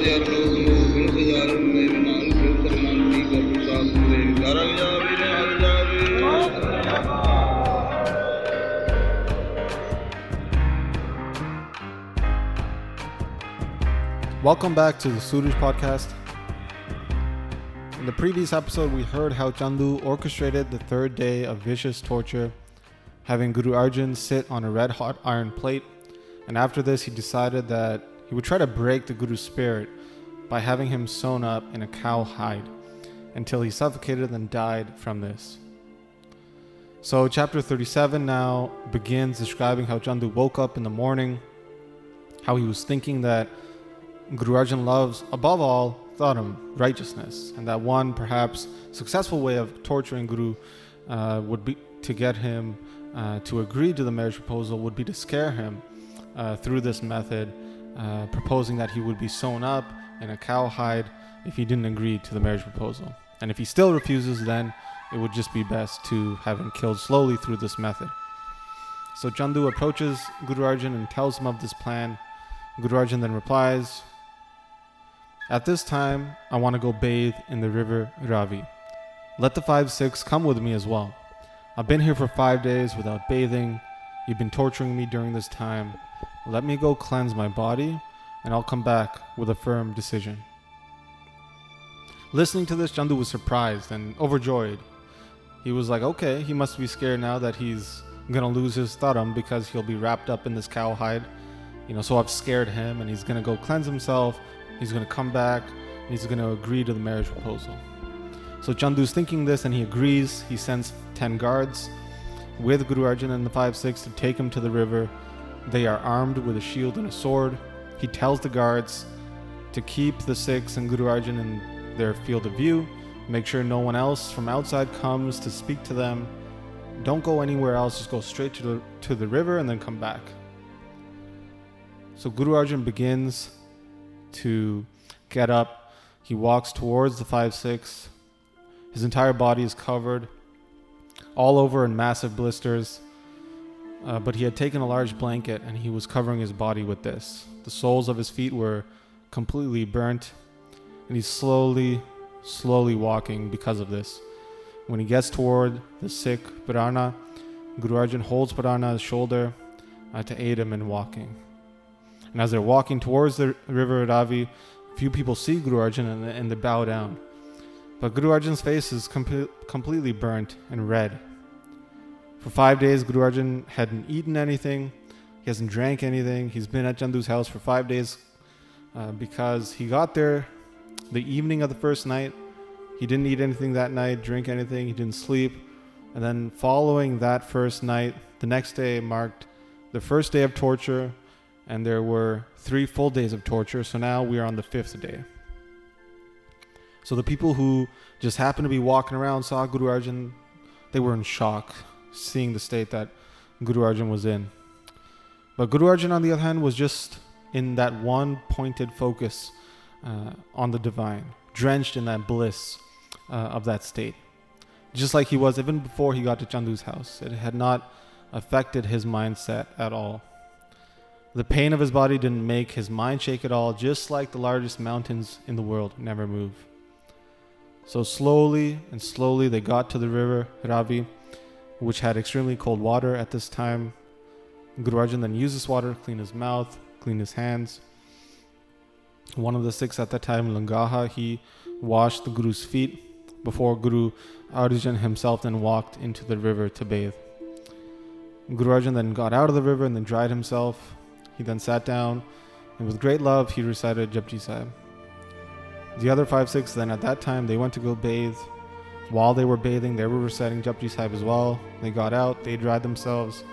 ਹਜ਼ਾਰ ਲੋਕ ਨੂੰ ਬਿਨ ਹਜ਼ਾਰ ਮੇਰੇ ਨਾਲ ਫਿਰ ਸਨਮਾਨ ਦੀ ਕੋ ਪ੍ਰਸਾਦ ਦੇ ਕਰ ਜਾਵੇ ਨਿਹਾਲ ਜਾਵੇ Welcome back to the Suraj podcast. In the previous episode, we heard how Chandu orchestrated the third day of vicious torture, having Guru Arjan sit on a red hot iron plate. And after this, he decided that he would try to break the Guru's spirit by having him sewn up in a cow hide until he suffocated and died from this. So, chapter 37 now begins describing how Chandu woke up in the morning, how he was thinking that Guru Arjan loves, above all, Dharam, righteousness, and that one perhaps successful way of torturing Guru uh, would be to get him uh, to agree to the marriage proposal would be to scare him uh, through this method, uh, proposing that he would be sewn up in a cowhide if he didn't agree to the marriage proposal. And if he still refuses, then it would just be best to have him killed slowly through this method. So Chandu approaches Guru Arjan and tells him of this plan. Guru Arjan then replies, At this time, I want to go bathe in the river Ravi. Let the 5 Sikhs come with me as well. I've been here for five days without bathing. You've been torturing me during this time. Let me go cleanse my body, and I'll come back with a firm decision. Listening to this, Chandu was surprised and overjoyed. He was like, okay, he must be scared now that he's gonna lose his Dharam because he'll be wrapped up in this cowhide. You know, so I've scared him and he's gonna go cleanse himself, he's gonna come back, and he's gonna agree to the marriage proposal. So Chandu's thinking this and he agrees. He sends 10 guards with Guru Arjan and the 5 Sikhs to take him to the river. They are armed with a shield and a sword. He tells the guards to keep the Sikhs and Guru Arjan in their field of view. Make sure no one else from outside comes to speak to them. Don't go anywhere else, just go straight to the, to the river and then come back. So Guru Arjan begins to get up. He walks towards the 5 Sikhs. His entire body is covered all over in massive blisters. Uh, but he had taken a large blanket and he was covering his body with this. The soles of his feet were completely burnt, and he's slowly, slowly walking because of this. When he gets toward the Sikh Pirana, Guru Arjan holds Pirana's shoulder uh, to aid him in walking. And as they're walking towards the river Ravi, few people see Guru Arjan and, and they bow down. But Guru Arjan's face is com- completely burnt and red. For five days, Guru Arjan hadn't eaten anything. He hasn't drank anything. He's been at Chandu's house for five days uh, because he got there the evening of the first night. He didn't eat anything that night, drink anything. He didn't sleep. And then, following that first night, the next day marked the first day of torture, and there were three full days of torture. So now we are on the fifth day. So the people who just happened to be walking around saw Guru Arjan, they were in shock seeing the state that Guru Arjan was in. But Guru Arjan, on the other hand, was just in that one pointed focus uh, on the divine, drenched in that bliss uh, of that state. Just like he was even before he got to Chandu's house. It had not affected his mindset at all. The pain of his body didn't make his mind shake at all, just like the largest mountains in the world never move. So slowly and slowly they got to the river Ravi, which had extremely cold water at this time. Guru Arjan then used this water to clean his mouth, clean his hands. One of the Sikhs at that time, Langaha, he washed the Guru's feet before Guru Arjan himself then walked into the river to bathe. Guru Arjan then got out of the river and then dried himself. He then sat down and with great love he recited Japji Sahib. The other five Sikhs then at that time they went to go bathe. While they were bathing, they were reciting Japji Sahib as well. They got out, they dried themselves.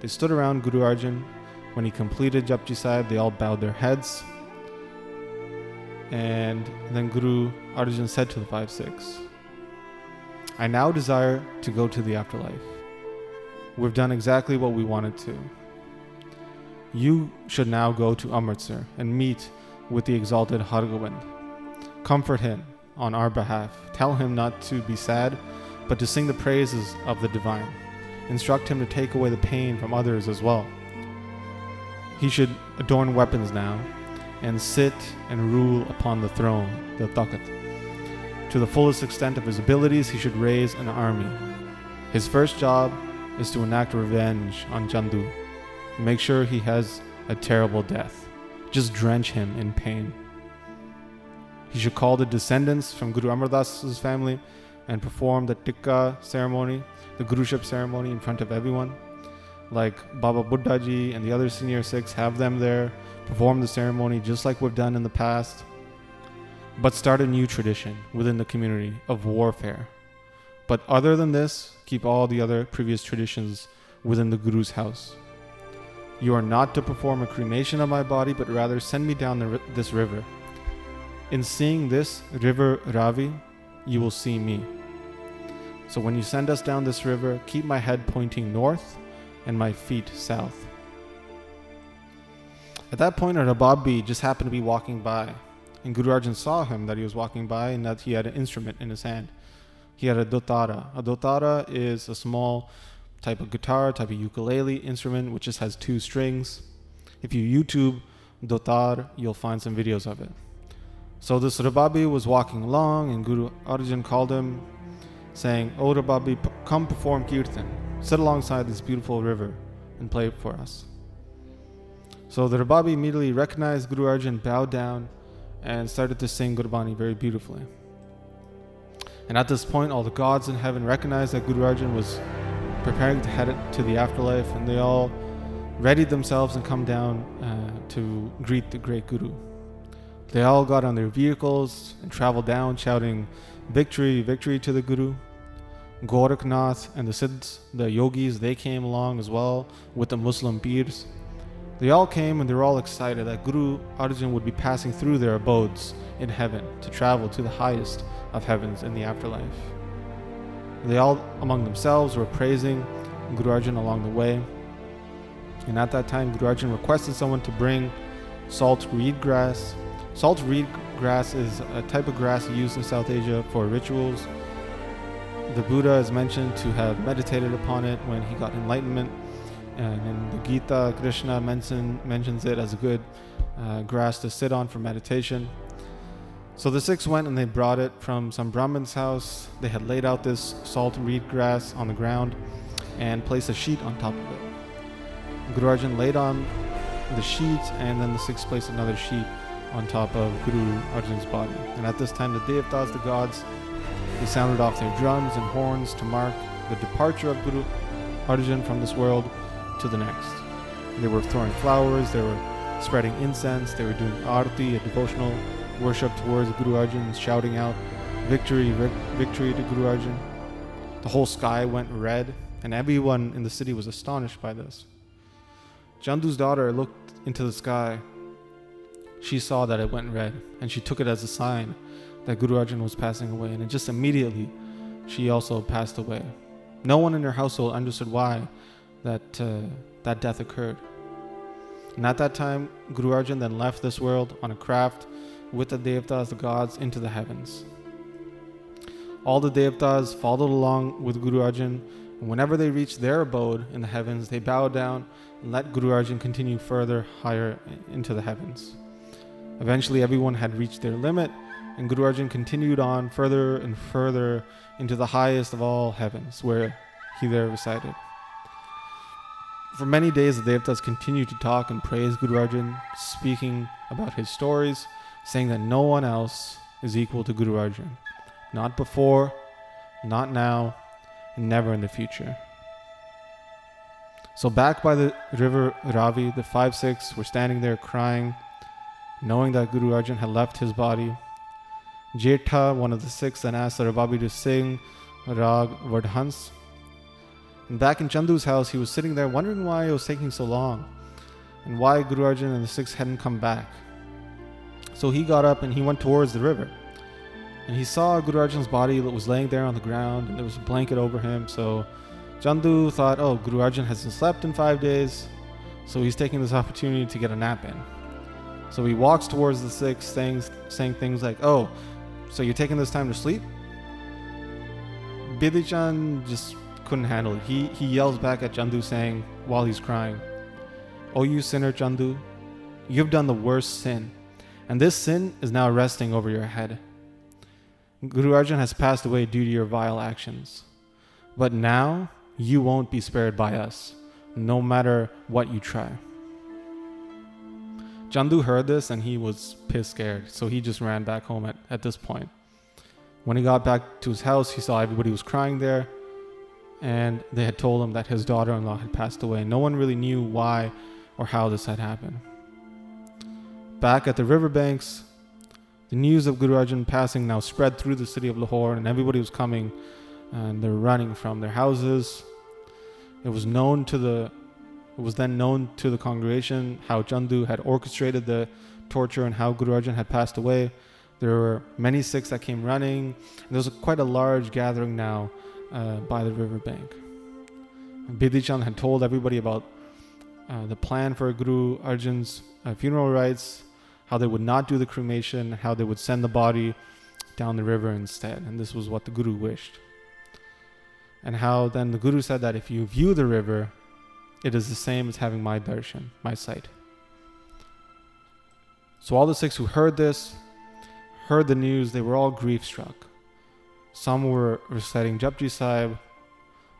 They stood around Guru Arjan. When he completed Japji Sahib, they all bowed their heads. And then Guru Arjan said to the five Sikhs, I now desire to go to the afterlife. We've done exactly what we wanted to. You should now go to Amritsar and meet with the exalted Hargobind. Comfort him on our behalf. Tell him not to be sad, but to sing the praises of the divine. Instruct him to take away the pain from others as well. He should adorn weapons now and sit and rule upon the throne, the takht. To the fullest extent of his abilities, he should raise an army. His first job is to enact revenge on Chandu. Make sure he has a terrible death. Just drench him in pain. He should call the descendants from Guru Amar Das's family and perform the tikka ceremony, the guruship ceremony in front of everyone. Like Baba Buddhaji and the other senior Sikhs have them there, perform the ceremony just like we've done in the past, but start a new tradition within the community of warfare. But other than this, keep all the other previous traditions within the Guru's house. You are not to perform a cremation of my body, but rather send me down the, this river. In seeing this river Ravi, you will see me. So when you send us down this river, keep my head pointing north and my feet south. At that point, a Rababi just happened to be walking by, and Guru Arjan saw him that he was walking by and that he had an instrument in his hand. He had a dotara. A dotara is a small type of guitar, type of ukulele instrument, which just has two strings. If you YouTube dotar, you'll find some videos of it. So this Rababi was walking along, and Guru Arjan called him, saying, "O Rababi, come perform kirtan. Sit alongside this beautiful river and play for us." So the Rababi immediately recognized Guru Arjan, bowed down, and started to sing Gurbani very beautifully. And at this point, all the gods in heaven recognized that Guru Arjan was preparing to head to the afterlife, and they all readied themselves and come down uh, to greet the great Guru. They all got on their vehicles and traveled down, shouting, Victory, victory to the Guru. Gorakhnath and the Siddhs, the yogis, they came along as well with the Muslim pirs. They all came and they were all excited that Guru Arjan would be passing through their abodes in heaven to travel to the highest of heavens in the afterlife. They all among themselves were praising Guru Arjan along the way. And at that time, Guru Arjan requested someone to bring salt reed grass. Salt reed grass is a type of grass used in South Asia for rituals. The Buddha is mentioned to have meditated upon it when he got enlightenment and in the Gita, Krishna mention, mentions it as a good uh, grass to sit on for meditation. So the Sikhs went and they brought it from some Brahmin's house. They had laid out this salt reed grass on the ground and placed a sheet on top of it. Guru Arjan laid on the sheet, and then the Sikhs placed another sheet on top of Guru Arjan's body. And at this time, the Devtas, the gods, they sounded off their drums and horns to mark the departure of Guru Arjan from this world to the next. They were throwing flowers, they were spreading incense, they were doing arti, a devotional worship towards Guru Arjan, shouting out victory, victory to Guru Arjan. The whole sky went red, and everyone in the city was astonished by this. Chandu's daughter looked into the sky. She saw that it went red, and she took it as a sign that Guru Arjan was passing away, and just immediately she also passed away. No one in her household understood why that uh, that death occurred. And at that time, Guru Arjan then left this world on a craft with the Devtas, the gods, into the heavens. All the Devtas followed along with Guru Arjan, and whenever they reached their abode in the heavens, they bowed down and let Guru Arjan continue further higher into the heavens. Eventually, everyone had reached their limit, and Guru Arjan continued on further and further into the highest of all heavens, where he there resided. For many days, the Devtas continued to talk and praise Guru Arjan, speaking about his stories, saying that no one else is equal to Guru Arjan. Not before, not now, and never in the future. So, back by the river Ravi, the five Sikhs were standing there crying, knowing that Guru Arjan had left his body. Jetha, one of the Sikhs, then asked the Rababi to sing Rag Vadhans. and back in Chandu's house, he was sitting there wondering why it was taking so long and why Guru Arjan and the Sikhs hadn't come back. So he got up and he went towards the river. And he saw Guru Arjan's body that was laying there on the ground and there was a blanket over him. So Chandu thought, oh, Guru Arjan hasn't slept in five days. So he's taking this opportunity to get a nap in. So he walks towards the Sikhs, saying, saying things like, oh, so you're taking this time to sleep? Bidhi Chand just couldn't handle it. He, he yells back at Chandu saying, while he's crying, Oh, you sinner, Chandu, you've done the worst sin and this sin is now resting over your head. Guru Arjan has passed away due to your vile actions. But now you won't be spared by us, no matter what you try. Chandu heard this and he was pissed scared, so he just ran back home at, at this point. When he got back to his house, he saw everybody was crying there, and they had told him that his daughter in law had passed away. No one really knew why or how this had happened. Back at the riverbanks, the news of Guru Arjan passing now spread through the city of Lahore, and everybody was coming and they're running from their houses. It was known to the it was then known to the congregation how Chandu had orchestrated the torture and how Guru Arjan had passed away. There were many Sikhs that came running. And there was a, quite a large gathering now uh, by the riverbank. Bidhi Chand had told everybody about uh, the plan for Guru Arjan's uh, funeral rites, how they would not do the cremation, how they would send the body down the river instead. And this was what the Guru wished. And how then the Guru said that if you view the river, it is the same as having my darshan, my sight. So all the Sikhs who heard this, heard the news, they were all grief struck. Some were reciting Japji Sahib,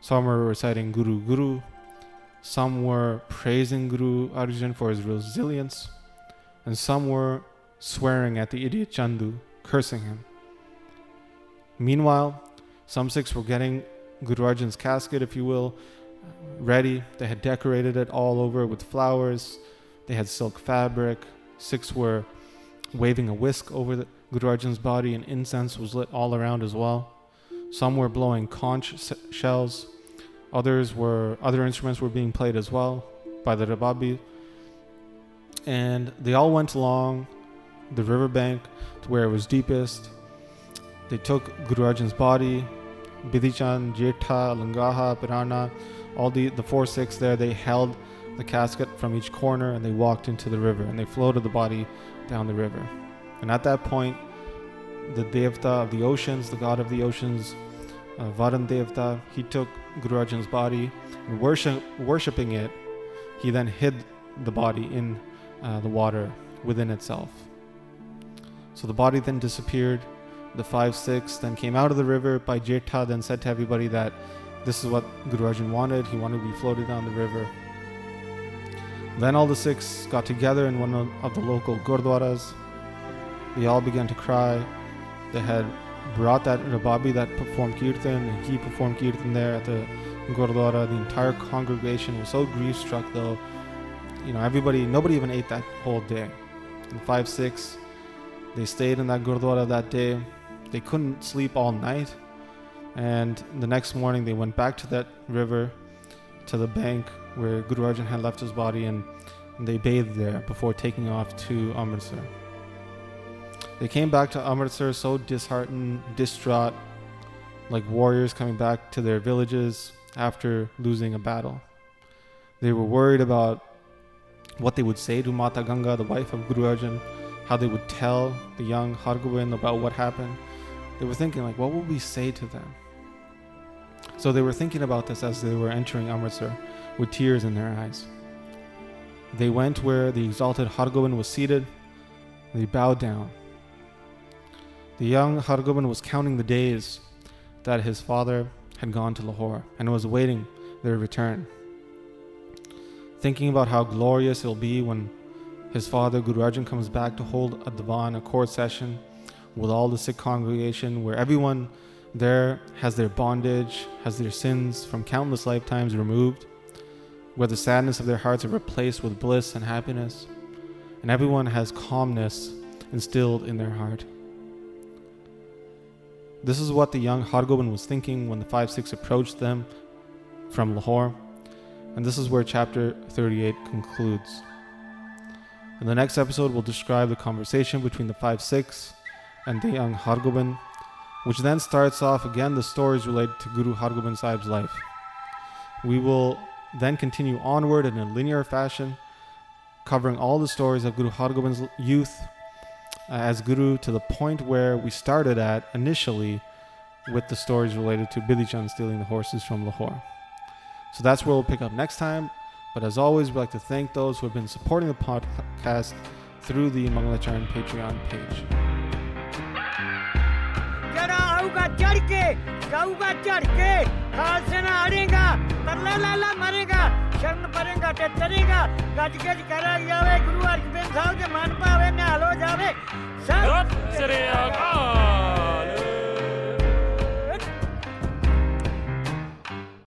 some were reciting Guru Guru, some were praising Guru Arjan for his resilience, and some were swearing at the idiot Chandu, cursing him. Meanwhile, some Sikhs were getting Guru Arjan's casket, if you will, ready. They had decorated it all over with flowers. They had silk fabric. Sikhs were waving a whisk over the Guru Arjan's body, and incense was lit all around as well. Some were blowing conch shells. Others were other instruments were being played as well by the Rababi. And they all went along the riverbank to where it was deepest. They took Guru Arjan's body, Bidhi Chand, Jetha, Langaha, Pirana, all the, the four Sikhs there, they held the casket from each corner and they walked into the river and they floated the body down the river. And at that point, the Devta of the oceans, the god of the oceans, uh, Devta, he took Guru Arjan's body and worship, worshipping it, he then hid the body in uh, the water within itself. So the body then disappeared. The five Sikhs then came out of the river. Bhai Jetha then said to everybody that this is what Guru Arjan wanted. He wanted to be floated down the river. Then all the Sikhs got together in one of the local gurdwaras. They all began to cry. They had brought that Rababi that performed kirtan, and he performed kirtan there at the gurdwara. The entire congregation was so grief struck, though. You know, everybody, nobody even ate that whole day. And five, Sikhs, they stayed in that gurdwara that day. They couldn't sleep all night and the next morning, they went back to that river, to the bank where Guru Arjan had left his body, and, they bathed there before taking off to Amritsar. They came back to Amritsar so disheartened, distraught, like warriors coming back to their villages after losing a battle. They were worried about what they would say to Mata Ganga, the wife of Guru Arjan, how they would tell the young Hargobind about what happened. They were thinking, like, what will we say to them? So they were thinking about this as they were entering Amritsar with tears in their eyes. They went where the exalted Hargobind was seated. They bowed down. The young Hargobind was counting the days that his father had gone to Lahore and was awaiting their return. Thinking about how glorious it'll be when his father Guru Arjan comes back to hold a divan, a court session, with all the Sikh congregation where everyone there has their bondage, has their sins from countless lifetimes removed, where the sadness of their hearts are replaced with bliss and happiness, and everyone has calmness instilled in their heart. This is what the young Hargobind was thinking when the five Sikhs approached them from Lahore, and this is where chapter 38 concludes. In the next episode, we'll describe the conversation between the five Sikhs and the young Hargobind which then starts off again the stories related to Guru Hargobind Sahib's life. We will then continue onward in a linear fashion, covering all the stories of Guru Hargobind's youth uh, as Guru to the point where we started at initially with the stories related to Bidhi Chand stealing the horses from Lahore. So that's where we'll pick up next time. But as always, we'd like to thank those who have been supporting the podcast through the Manglacharan Patreon page. गऊगा चढ़ के गऊगा चढ़ के खालसेना हारेगा तरला लाला मरेगा, शरण परेगा टचरेगा गज गज करा जावे गुरु अर्जन साहब के मन पावे नहालो जावे। सब श्री अकाल